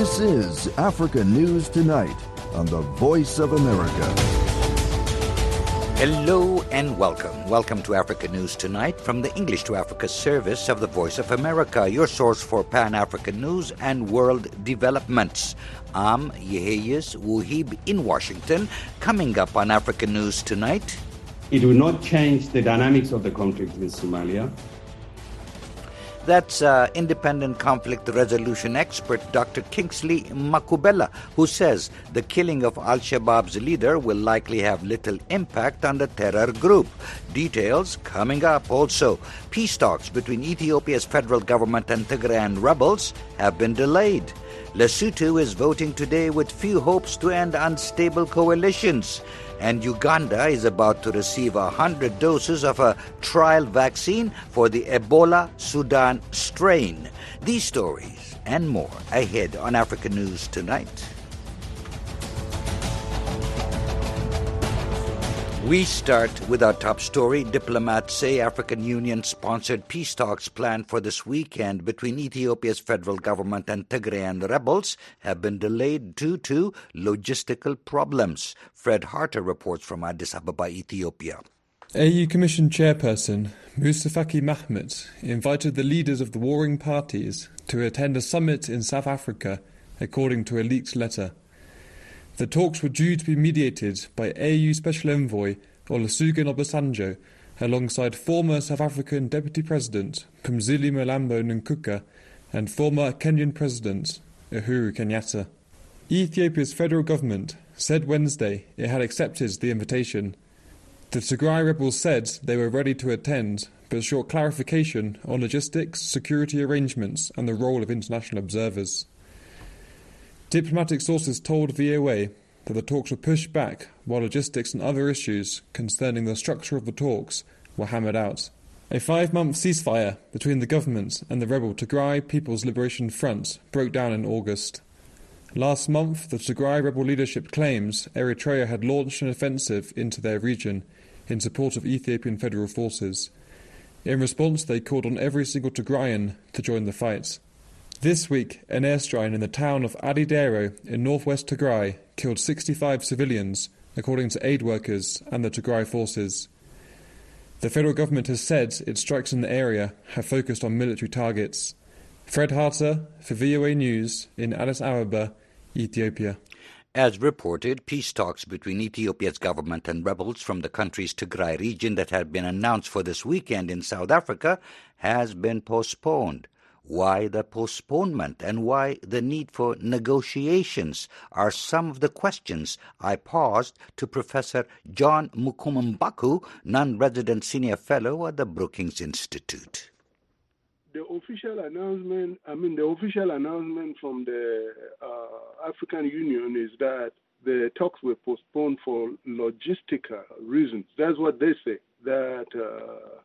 This is Africa News Tonight on the Voice of America. Hello and welcome. Welcome to Africa News Tonight from the English to Africa service of the Voice of America, your source for Pan African news and world developments. I'm Yeheyes Wuhib in Washington. Coming up on Africa News Tonight. It will not change the dynamics of the conflict in Somalia. That's uh, independent conflict resolution expert Dr. Kingsley Makubela, who says the killing of Al Shabaab's leader will likely have little impact on the terror group. Details coming up also. Peace talks between Ethiopia's federal government and Tigrayan rebels have been delayed. Lesotho is voting today with few hopes to end unstable coalitions and Uganda is about to receive 100 doses of a trial vaccine for the Ebola Sudan strain. These stories and more ahead on African News Tonight. We start with our top story. Diplomats say African Union sponsored peace talks planned for this weekend between Ethiopia's federal government and Tigrayan rebels have been delayed due to logistical problems. Fred Harter reports from Addis Ababa, Ethiopia. AU Commission Chairperson Moussa Faki Mahamat invited the leaders of the warring parties to attend a summit in South Africa, according to a leaked letter. The talks were due to be mediated by AU Special Envoy Olusegun Obasanjo alongside former South African Deputy President Phumzile Mlambo Ngcuka and former Kenyan President Uhuru Kenyatta. Ethiopia's federal government said Wednesday it had accepted the invitation. The Tigray rebels said they were ready to attend, but sought clarification on logistics, security arrangements, and the role of international observers. Diplomatic sources told VOA that the talks were pushed back while logistics and other issues concerning the structure of the talks were hammered out. A five month ceasefire between the government and the rebel Tigray People's Liberation Front broke down in August. Last month, the Tigray rebel leadership claims Eritrea had launched an offensive into their region in support of Ethiopian federal forces. In response, they called on every single Tigrayan to join the fight. This week, an airstrike in the town of Adi Daero in northwest Tigray killed 65 civilians, according to aid workers and the Tigray forces. The federal government has said its strikes in the area have focused on military targets. Fred Harter for VOA News in Addis Ababa, Ethiopia. As reported, peace talks between Ethiopia's government and rebels from the country's Tigray region that had been announced for this weekend in South Africa has been postponed. Why the postponement and why the need for negotiations are some of the questions I posed to Professor John Mukum Mbaku, non-resident senior fellow at the Brookings Institute. The official announcement, I mean, the official announcement from the uh, African Union is that the talks were postponed for logistical reasons. That's what they say. That uh,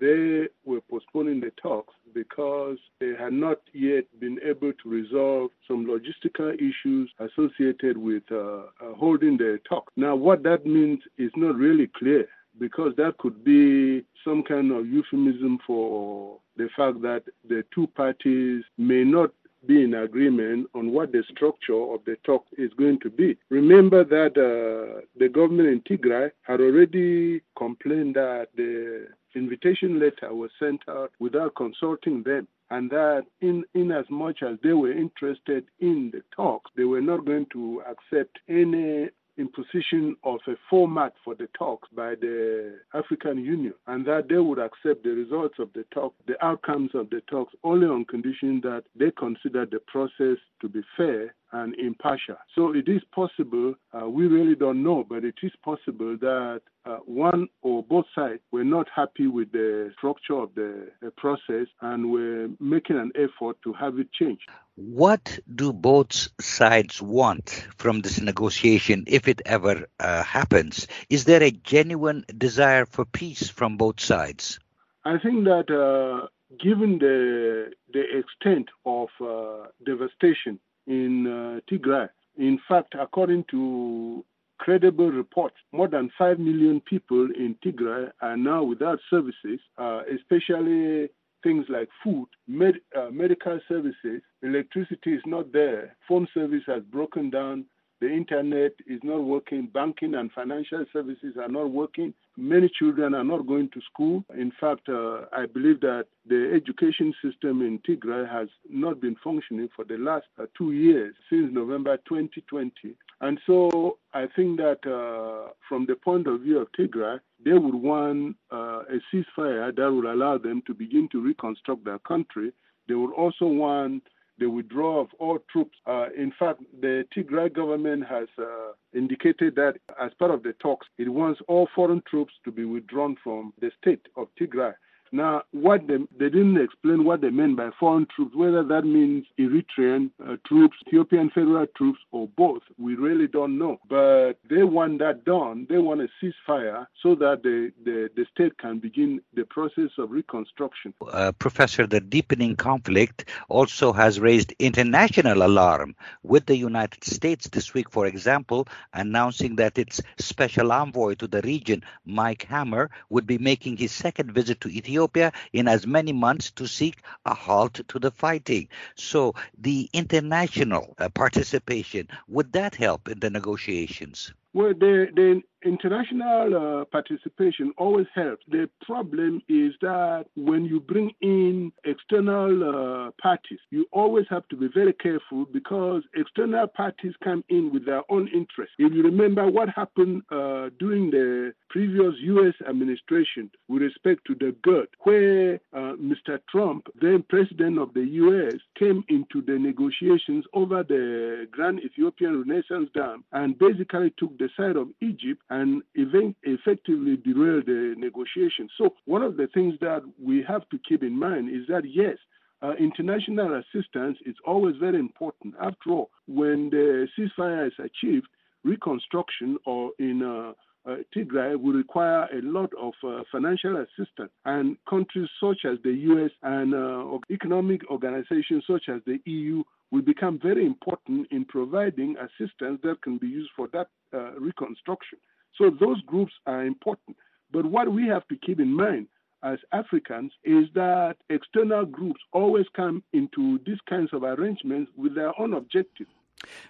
they were postponing the talks because they had not yet been able to resolve some logistical issues associated with uh, uh, holding the talks. Now, what that means is not really clear because that could be some kind of euphemism for the fact that the two parties may not be in agreement on what the structure of the talk is going to be. Remember that uh, the government in Tigray had already complained that the invitation letter was sent out without consulting them and that in, in as much as they were interested in the talks, they were not going to accept any imposition of a format for the talks by the African Union, and that they would accept the results of the talk, the outcomes of the talks, only on condition that they consider the process to be fair and impartial. So it is possible, uh, we really don't know, but it is possible that uh, one or both sides were not happy with the structure of the, the process and were making an effort to have it changed. What do both sides want from this negotiation if it ever uh, happens? Is there a genuine desire for peace from both sides? I think that uh, given the the extent of uh, devastation in uh, Tigray. In fact, according to credible reports, more than 5 million people in Tigray are now without services, uh, especially things like food, med, uh, medical services, electricity is not there, phone service has broken down, the internet is not working, banking and financial services are not working. Many children are not going to school. In fact, uh, I believe that the education system in Tigray has not been functioning for the last uh, two years, since November 2020. And so I think that uh, from the point of view of Tigray, they would want uh, a ceasefire that would allow them to begin to reconstruct their country. They would also want the withdrawal of all troops. Uh, in fact, the Tigray government has uh, indicated that as part of the talks, it wants all foreign troops to be withdrawn from the state of Tigray. Now, what they, they didn't explain what they meant by foreign troops, whether that means Eritrean uh, troops, Ethiopian federal troops, or both. We really don't know. But they want that done. They want a ceasefire so that the, the, the state can begin the process of reconstruction. Uh, Professor, the deepening conflict also has raised international alarm, with the United States this week, for example, announcing that its special envoy to the region, Mike Hammer, would be making his second visit to Ethiopia Ethiopia in as many months to seek a halt to the fighting. So the international uh, participation, would that help in the negotiations? Well, the, the international uh, participation always helps. The problem is that when you bring in external uh, parties, you always have to be very careful because external parties come in with their own interests. If you remember what happened uh, during the previous U.S. administration with respect to the GERD, where uh, Mr. Trump, then president of the U.S., came into the negotiations over the Grand Ethiopian Renaissance Dam and basically took the side of Egypt and event, effectively derail the negotiations. So, one of the things that we have to keep in mind is that, yes, uh, international assistance is always very important. After all, when the ceasefire is achieved, reconstruction or in uh, uh, Tigray will require a lot of uh, financial assistance, and countries such as the U.S. and uh, economic organizations such as the EU will become very important in providing assistance that can be used for that uh, reconstruction. So those groups are important. But what we have to keep in mind as Africans is that external groups always come into these kinds of arrangements with their own objectives.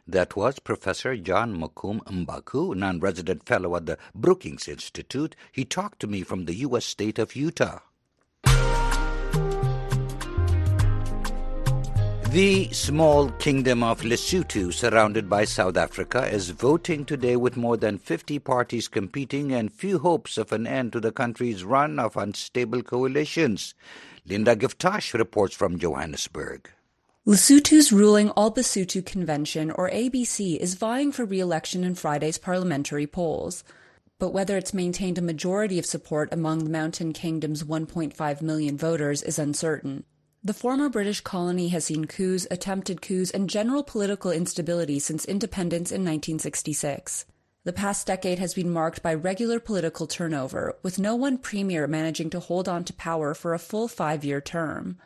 That was Professor John Mukum Mbaku, non resident fellow at the Brookings Institute. He talked to me from the U.S. state of Utah. The small kingdom of Lesotho, surrounded by South Africa, is voting today with more than 50 parties competing and few hopes of an end to the country's run of unstable coalitions. Linda Givetash reports from Johannesburg. Lesotho's ruling All Basotho Convention, or ABC, is vying for re-election in Friday's parliamentary polls. But whether it's maintained a majority of support among the Mountain Kingdom's 1.5 million voters is uncertain. The former British colony has seen coups, attempted coups, and general political instability since independence in 1966. The past decade has been marked by regular political turnover, with no one premier managing to hold on to power for a full five year term.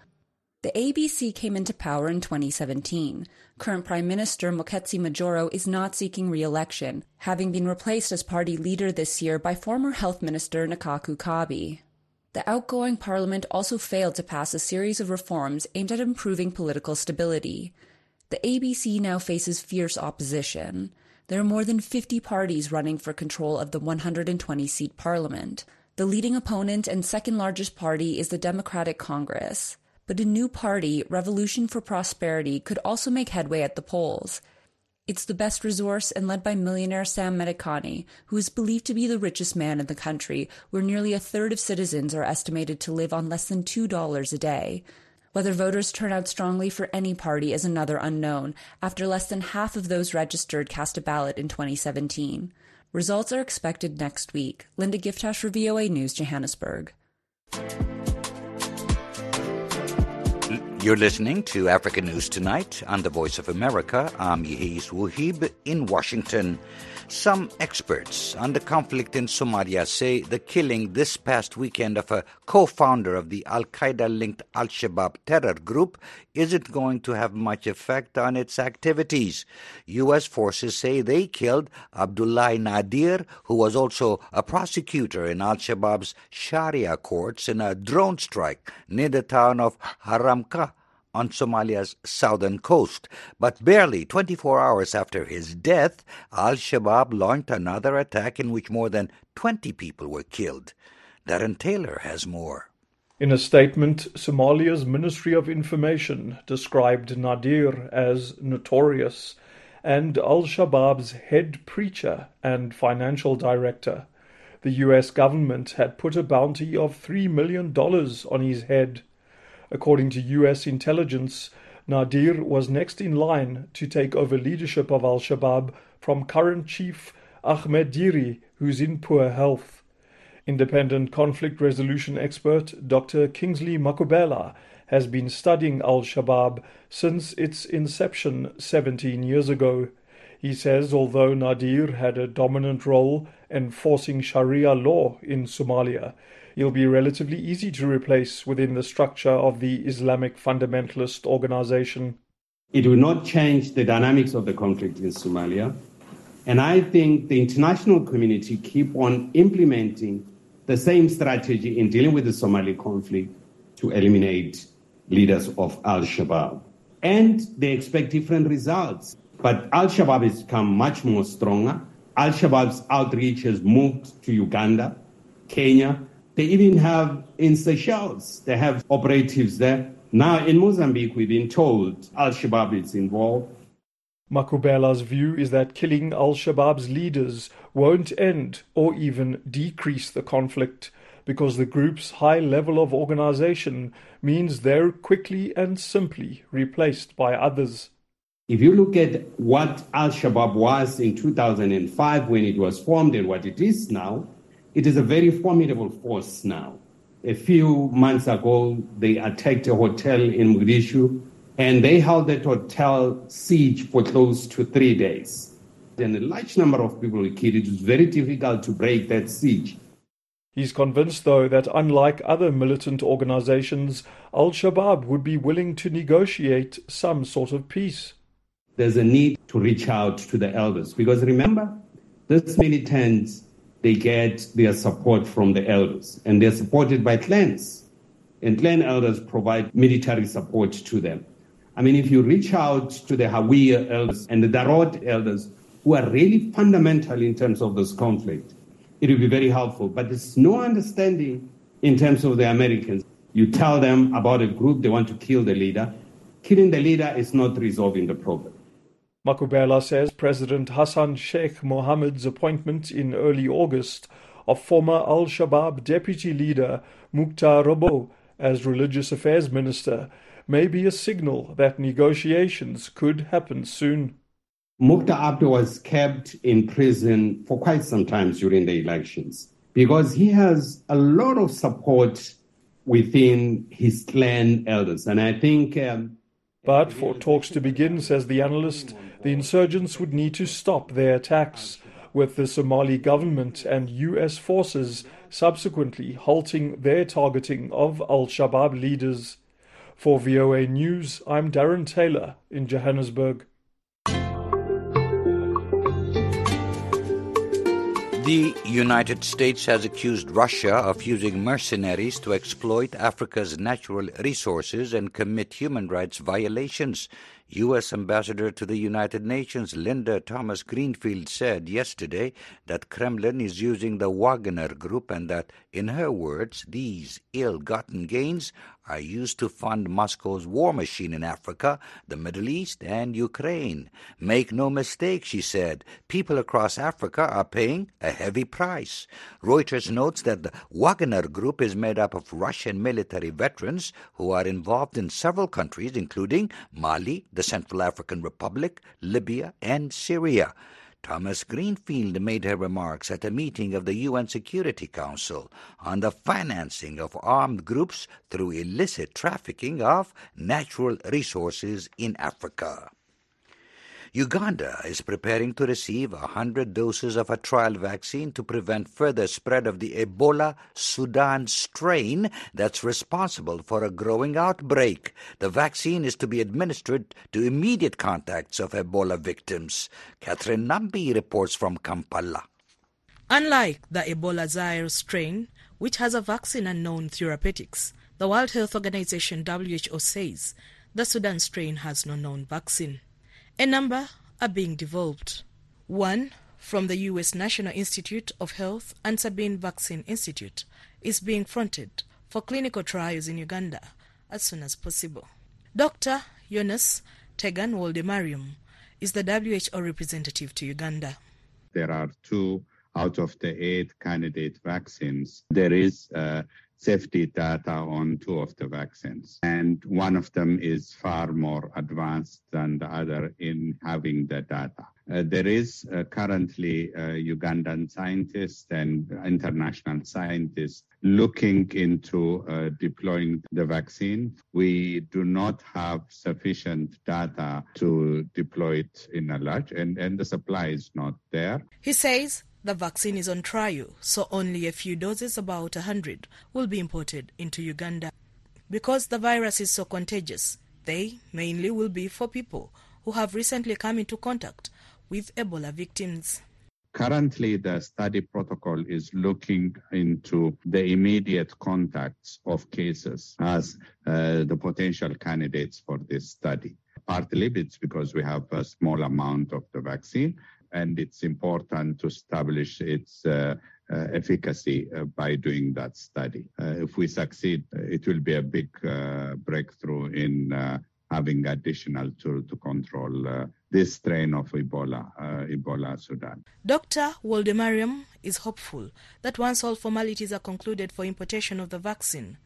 The ABC came into power in 2017. Current Prime Minister Moeketsi Majoro is not seeking re election, having been replaced as party leader this year by former Health Minister Nkaku Kabi. The outgoing parliament also failed to pass a series of reforms aimed at improving political stability. The ABC now faces fierce opposition. There are more than 50 parties running for control of the 120 seat parliament. The leading opponent and second largest party is the Democratic Congress. But a new party, Revolution for Prosperity, could also make headway at the polls. It's the best resource and led by millionaire Sam Matekane, who is believed to be the richest man in the country, where nearly a third of citizens are estimated to live on less than $2 a day. Whether voters turn out strongly for any party is another unknown, after less than half of those registered cast a ballot in 2017. Results are expected next week. Linda Givetash for VOA News, Johannesburg. You're listening to African News Tonight on the Voice of America. I'm Yehis Wuhib in Washington. Some experts on the conflict in Somalia say the killing this past weekend of a co-founder of the Al-Qaeda linked Al-Shabaab terror group isn't going to have much effect on its activities. US forces say they killed Abdullah Nadir, who was also a prosecutor in Al-Shabaab's Sharia courts in a drone strike near the town of Haramka on Somalia's southern coast. But barely 24 hours after his death, Al Shabaab launched another attack in which more than 20 people were killed. Darren Taylor has more. In a statement, Somalia's Ministry of Information described Nadir as notorious and Al Shabaab's head preacher and financial director. The US government had put a bounty of $3 million on his head. According to US intelligence, Nadir was next in line to take over leadership of Al Shabaab from current chief Ahmed Diri, who's in poor health. Independent conflict resolution expert Dr. Kingsley Makubela has been studying Al Shabaab since its inception 17 years ago. He says although Nadir had a dominant role enforcing Sharia law in Somalia, he'll be relatively easy to replace within the structure of the Islamic fundamentalist organization. It will not change the dynamics of the conflict in Somalia. And I think the international community keep on implementing the same strategy in dealing with the Somali conflict to eliminate leaders of Al-Shabaab. And they expect different results. But Al-Shabaab has become much more stronger. Al-Shabaab's outreach has moved to Uganda, Kenya, they even have in Seychelles, they have operatives there. Now in Mozambique, we've been told Al Shabaab is involved. Makubela's view is that killing Al Shabaab's leaders won't end or even decrease the conflict because the group's high level of organization means they're quickly and simply replaced by others. If you look at what Al Shabaab was in 2005 when it was formed and what it is now, it is a very formidable force now. A few months ago, they attacked a hotel in Mogadishu and they held that hotel siege for close to three days. And a large number of people were killed. It was very difficult to break that siege. He's convinced, though, that unlike other militant organizations, Al Shabaab would be willing to negotiate some sort of peace. There's a need to reach out to the elders because remember, this militants they get their support from the elders, and they're supported by clans. And clan elders provide military support to them. I mean, if you reach out to the Hawiye elders and the Darod elders, who are really fundamental in terms of this conflict, it will be very helpful. But there's no understanding in terms of the Americans. You tell them about a group, they want to kill the leader. Killing the leader is not resolving the problem. Makubela says President Hassan Sheikh Mohammed's appointment in early August of former Al Shabaab deputy leader Mukhtar Robow as religious affairs minister may be a signal that negotiations could happen soon. Mukhtar Abdo was kept in prison for quite some time during the elections because he has a lot of support within his clan elders. And I think. Um, but for talks to begin, says the analyst, the insurgents would need to stop their attacks, with the Somali government and US forces subsequently halting their targeting of Al Shabaab leaders. For VOA News, I'm Darren Taylor in Johannesburg. The United States has accused Russia of using mercenaries to exploit Africa's natural resources and commit human rights violations. U.S. Ambassador to the United Nations Linda Thomas Greenfield said yesterday that Kremlin is using the Wagner Group and that, in her words, these ill gotten gains are used to fund Moscow's war machine in Africa, the Middle East, and Ukraine. Make no mistake, she said, people across Africa are paying a heavy price. Reuters notes that the Wagner Group is made up of Russian military veterans who are involved in several countries, including Mali, the Central African Republic, Libya, and Syria. Thomas Greenfield made her remarks at a meeting of the UN Security Council on the financing of armed groups through illicit trafficking of natural resources in Africa. Uganda is preparing to receive 100 doses of a trial vaccine to prevent further spread of the Ebola Sudan strain that's responsible for a growing outbreak. The vaccine is to be administered to immediate contacts of Ebola victims. Catherine Nambi reports from Kampala. Unlike the Ebola Zaire strain, which has a vaccine and known therapeutics, the World Health Organization WHO says the Sudan strain has no known vaccine. A number are being developed. One from the U.S. National Institute of Health and Sabin Vaccine Institute is being fronted for clinical trials in Uganda as soon as possible. Dr. Jonas Tegegn Woldemariam is the WHO representative to Uganda. There are two out of the eight candidate vaccines. There is uh, safety data on two of the vaccines. And one of them is far more advanced than the other in having the data. Uh, there is uh, currently uh, Ugandan scientists and international scientists looking into uh, deploying the vaccine. We do not have sufficient data to deploy it in a large, and, and the supply is not there. He says the vaccine is on trial, so only a few doses, about 100, will be imported into Uganda. Because the virus is so contagious, they mainly will be for people who have recently come into contact with Ebola victims. Currently, the study protocol is looking into the immediate contacts of cases as uh, the potential candidates for this study. Partly it's because we have a small amount of the vaccine, and it's important to establish its uh, uh, efficacy uh, by doing that study. Uh, if we succeed, it will be a big uh, breakthrough in uh, having additional tool to control this strain of Ebola, Ebola Sudan. Dr. Woldemariam is hopeful that once all formalities are concluded for importation of the vaccine,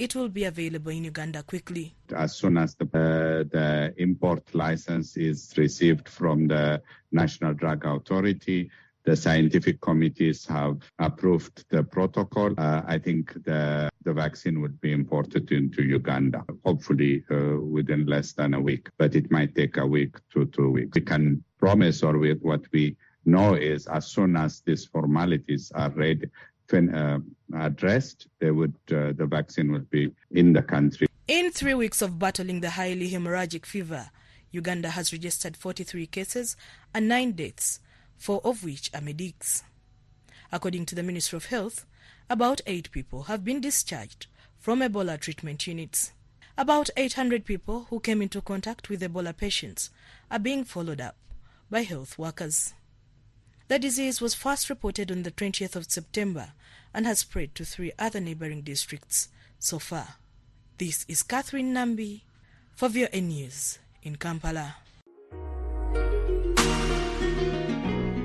it will be available in Uganda quickly. As soon as the, uh, the import license is received from the National Drug Authority, the scientific committees have approved the protocol. Uh, I think the, the vaccine would be imported into Uganda, hopefully uh, within less than a week, but it might take a week to two weeks. We can promise or with what we know is as soon as these formalities are ready, uh, addressed, they would uh, the vaccine would be in the country. In three weeks of battling the highly hemorrhagic fever, Uganda has registered 43 cases and nine deaths, four of which are medics. According to the Ministry of Health, about eight people have been discharged from Ebola treatment units. About 800 people who came into contact with Ebola patients are being followed up by health workers. The disease was first reported on the 20th of September and has spread to three other neighboring districts so far. This is Catherine Nambi for VOA News in Kampala.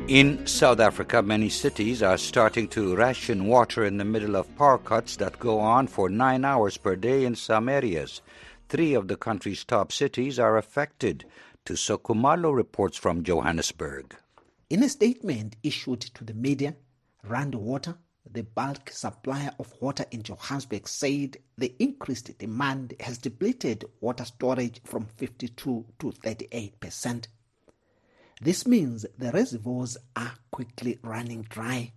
In South Africa, many cities are starting to ration water in the middle of power cuts that go on for nine hours per day in some areas. Three of the country's top cities are affected. Thuso Khumalo reports from Johannesburg. In a statement issued to the media, Rand Water, the bulk supplier of water in Johannesburg, said the increased demand has depleted water storage from 52 to 38 percent. This means the reservoirs are quickly running dry.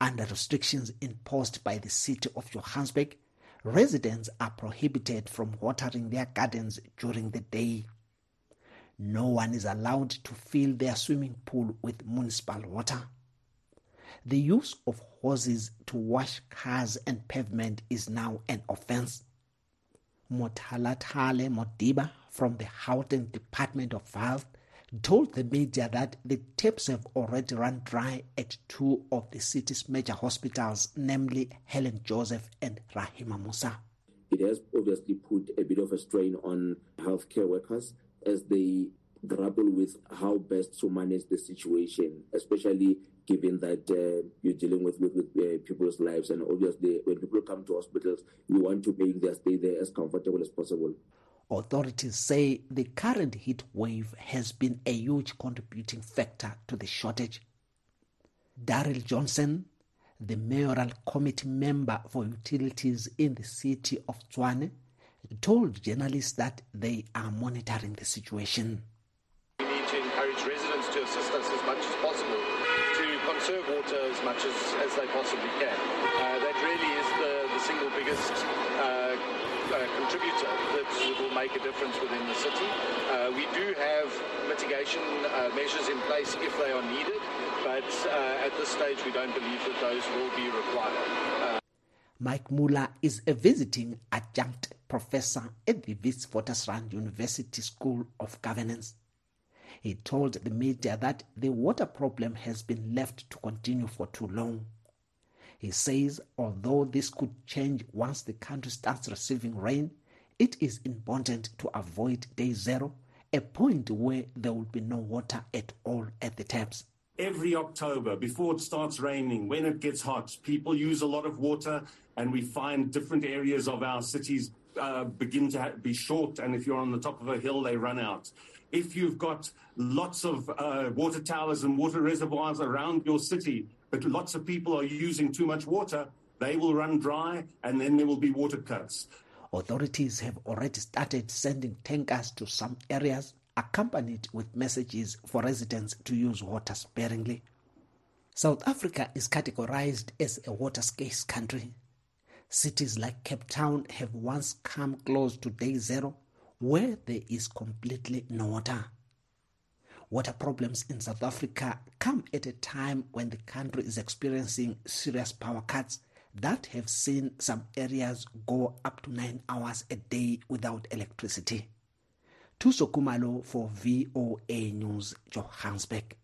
Under restrictions imposed by the city of Johannesburg, residents are prohibited from watering their gardens during the day. No one is allowed to fill their swimming pool with municipal water. The use of hoses to wash cars and pavement is now an offense. Motalatale Modiba from the Gauteng Department of Health told the media that the taps have already run dry at two of the city's major hospitals, namely Helen Joseph and Rahima Moosa. It has obviously put a bit of a strain on healthcare workers as they grapple with how best to manage the situation, especially given that uh, you're dealing with, with, with uh, people's lives. And obviously, when people come to hospitals, you want to make their stay there as comfortable as possible. Authorities say the current heat wave has been a huge contributing factor to the shortage. Daryl Johnson, the mayoral committee member for utilities in the city of Tshwane, told journalists that they are monitoring the situation. We need to encourage residents to assist us as much as possible to conserve water as much as, as they possibly can. Uh, that really is the, the single biggest uh, uh, contributor that will make a difference within the city. Uh, we do have mitigation uh, measures in place if they are needed, but uh, at this stage we don't believe that those will be required. Mike Muller is a visiting adjunct professor at the Witwatersrand University School of Governance. He told the media that the water problem has been left to continue for too long. He says although this could change once the country starts receiving rain, it is important to avoid day zero, a point where there will be no water at all at the taps. Every October, before it starts raining, when it gets hot, people use a lot of water, and we find different areas of our cities uh, begin to be short. And if you're on the top of a hill, they run out. If you've got lots of uh, water towers and water reservoirs around your city, but lots of people are using too much water, they will run dry and then there will be water cuts. Authorities have already started sending tankers to some areas, accompanied with messages for residents to use water sparingly. South Africa is categorized as a water scarce country. Cities like Cape Town have once come close to day zero, where there is completely no water. Water problems in South Africa come at a time when the country is experiencing serious power cuts that have seen some areas go up to nine hours a day without electricity. Thuso Khumalo for VOA News, Johannesburg.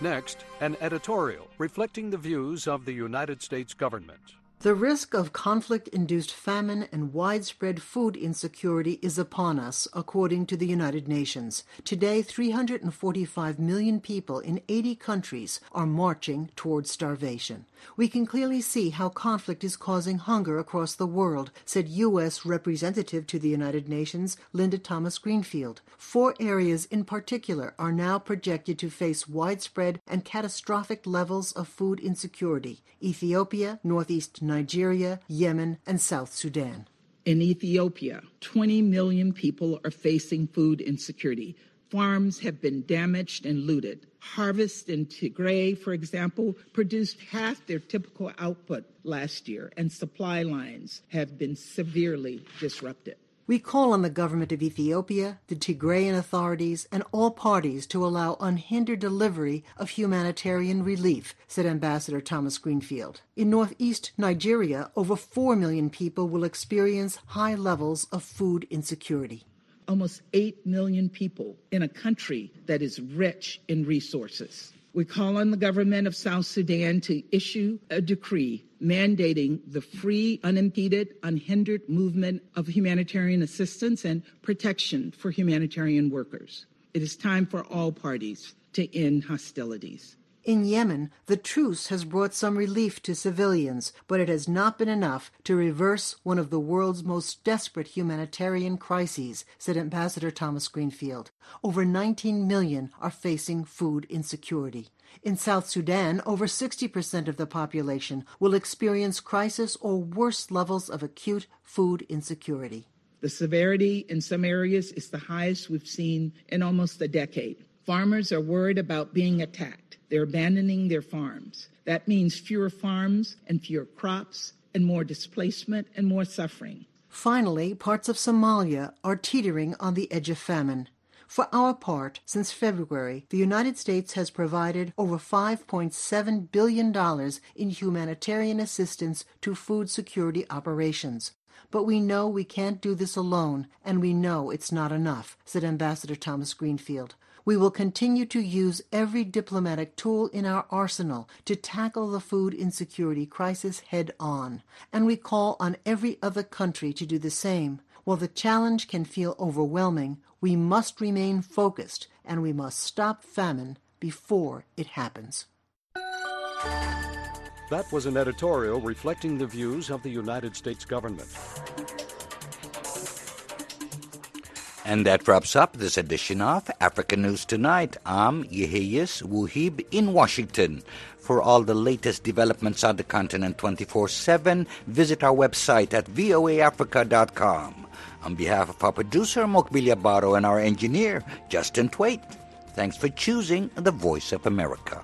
Next, an editorial reflecting the views of the United States government. The risk of conflict induced famine and widespread food insecurity is upon us, according to the United Nations. Today, 345 million people in 80 countries are marching towards starvation. We can clearly see how conflict is causing hunger across the world, said U.S. Representative to the United Nations Linda Thomas Greenfield. Four areas in particular are now projected to face widespread and catastrophic levels of food insecurity Ethiopia, Northeast Nigeria, Yemen, and South Sudan. In Ethiopia, 20 million people are facing food insecurity. Farms have been damaged and looted. Harvest in Tigray, for example, produced half their typical output last year, and supply lines have been severely disrupted. We call on the government of Ethiopia, the Tigrayan authorities, and all parties to allow unhindered delivery of humanitarian relief, said Ambassador Thomas Greenfield. In northeast Nigeria, over 4 million people will experience high levels of food insecurity. Almost 8 million people in a country that is rich in resources. We call on the government of South Sudan to issue a decree mandating the free, unimpeded, unhindered movement of humanitarian assistance and protection for humanitarian workers. It is time for all parties to end hostilities. In Yemen, the truce has brought some relief to civilians, but it has not been enough to reverse one of the world's most desperate humanitarian crises, said Ambassador Thomas Greenfield. Over 19 million are facing food insecurity. In South Sudan, over 60% of the population will experience crisis or worse levels of acute food insecurity. The severity in some areas is the highest we've seen in almost a decade. Farmers are worried about being attacked. They're abandoning their farms. That means fewer farms and fewer crops and more displacement and more suffering. Finally, parts of Somalia are teetering on the edge of famine. For our part, since February, the United States has provided over $5.7 billion in humanitarian assistance to food security operations. But we know we can't do this alone, and we know it's not enough, said Ambassador Thomas Greenfield. We will continue to use every diplomatic tool in our arsenal to tackle the food insecurity crisis head on, and we call on every other country to do the same. While the challenge can feel overwhelming, we must remain focused and we must stop famine before it happens. That was an editorial reflecting the views of the United States government. And that wraps up this edition of African News Tonight. I'm Yeheyes Wuhib in Washington. For all the latest developments on the continent 24 7, visit our website at voaafrica.com. On behalf of our producer, Mokbilia Baro, and our engineer, Justin Twait, thanks for choosing the Voice of America.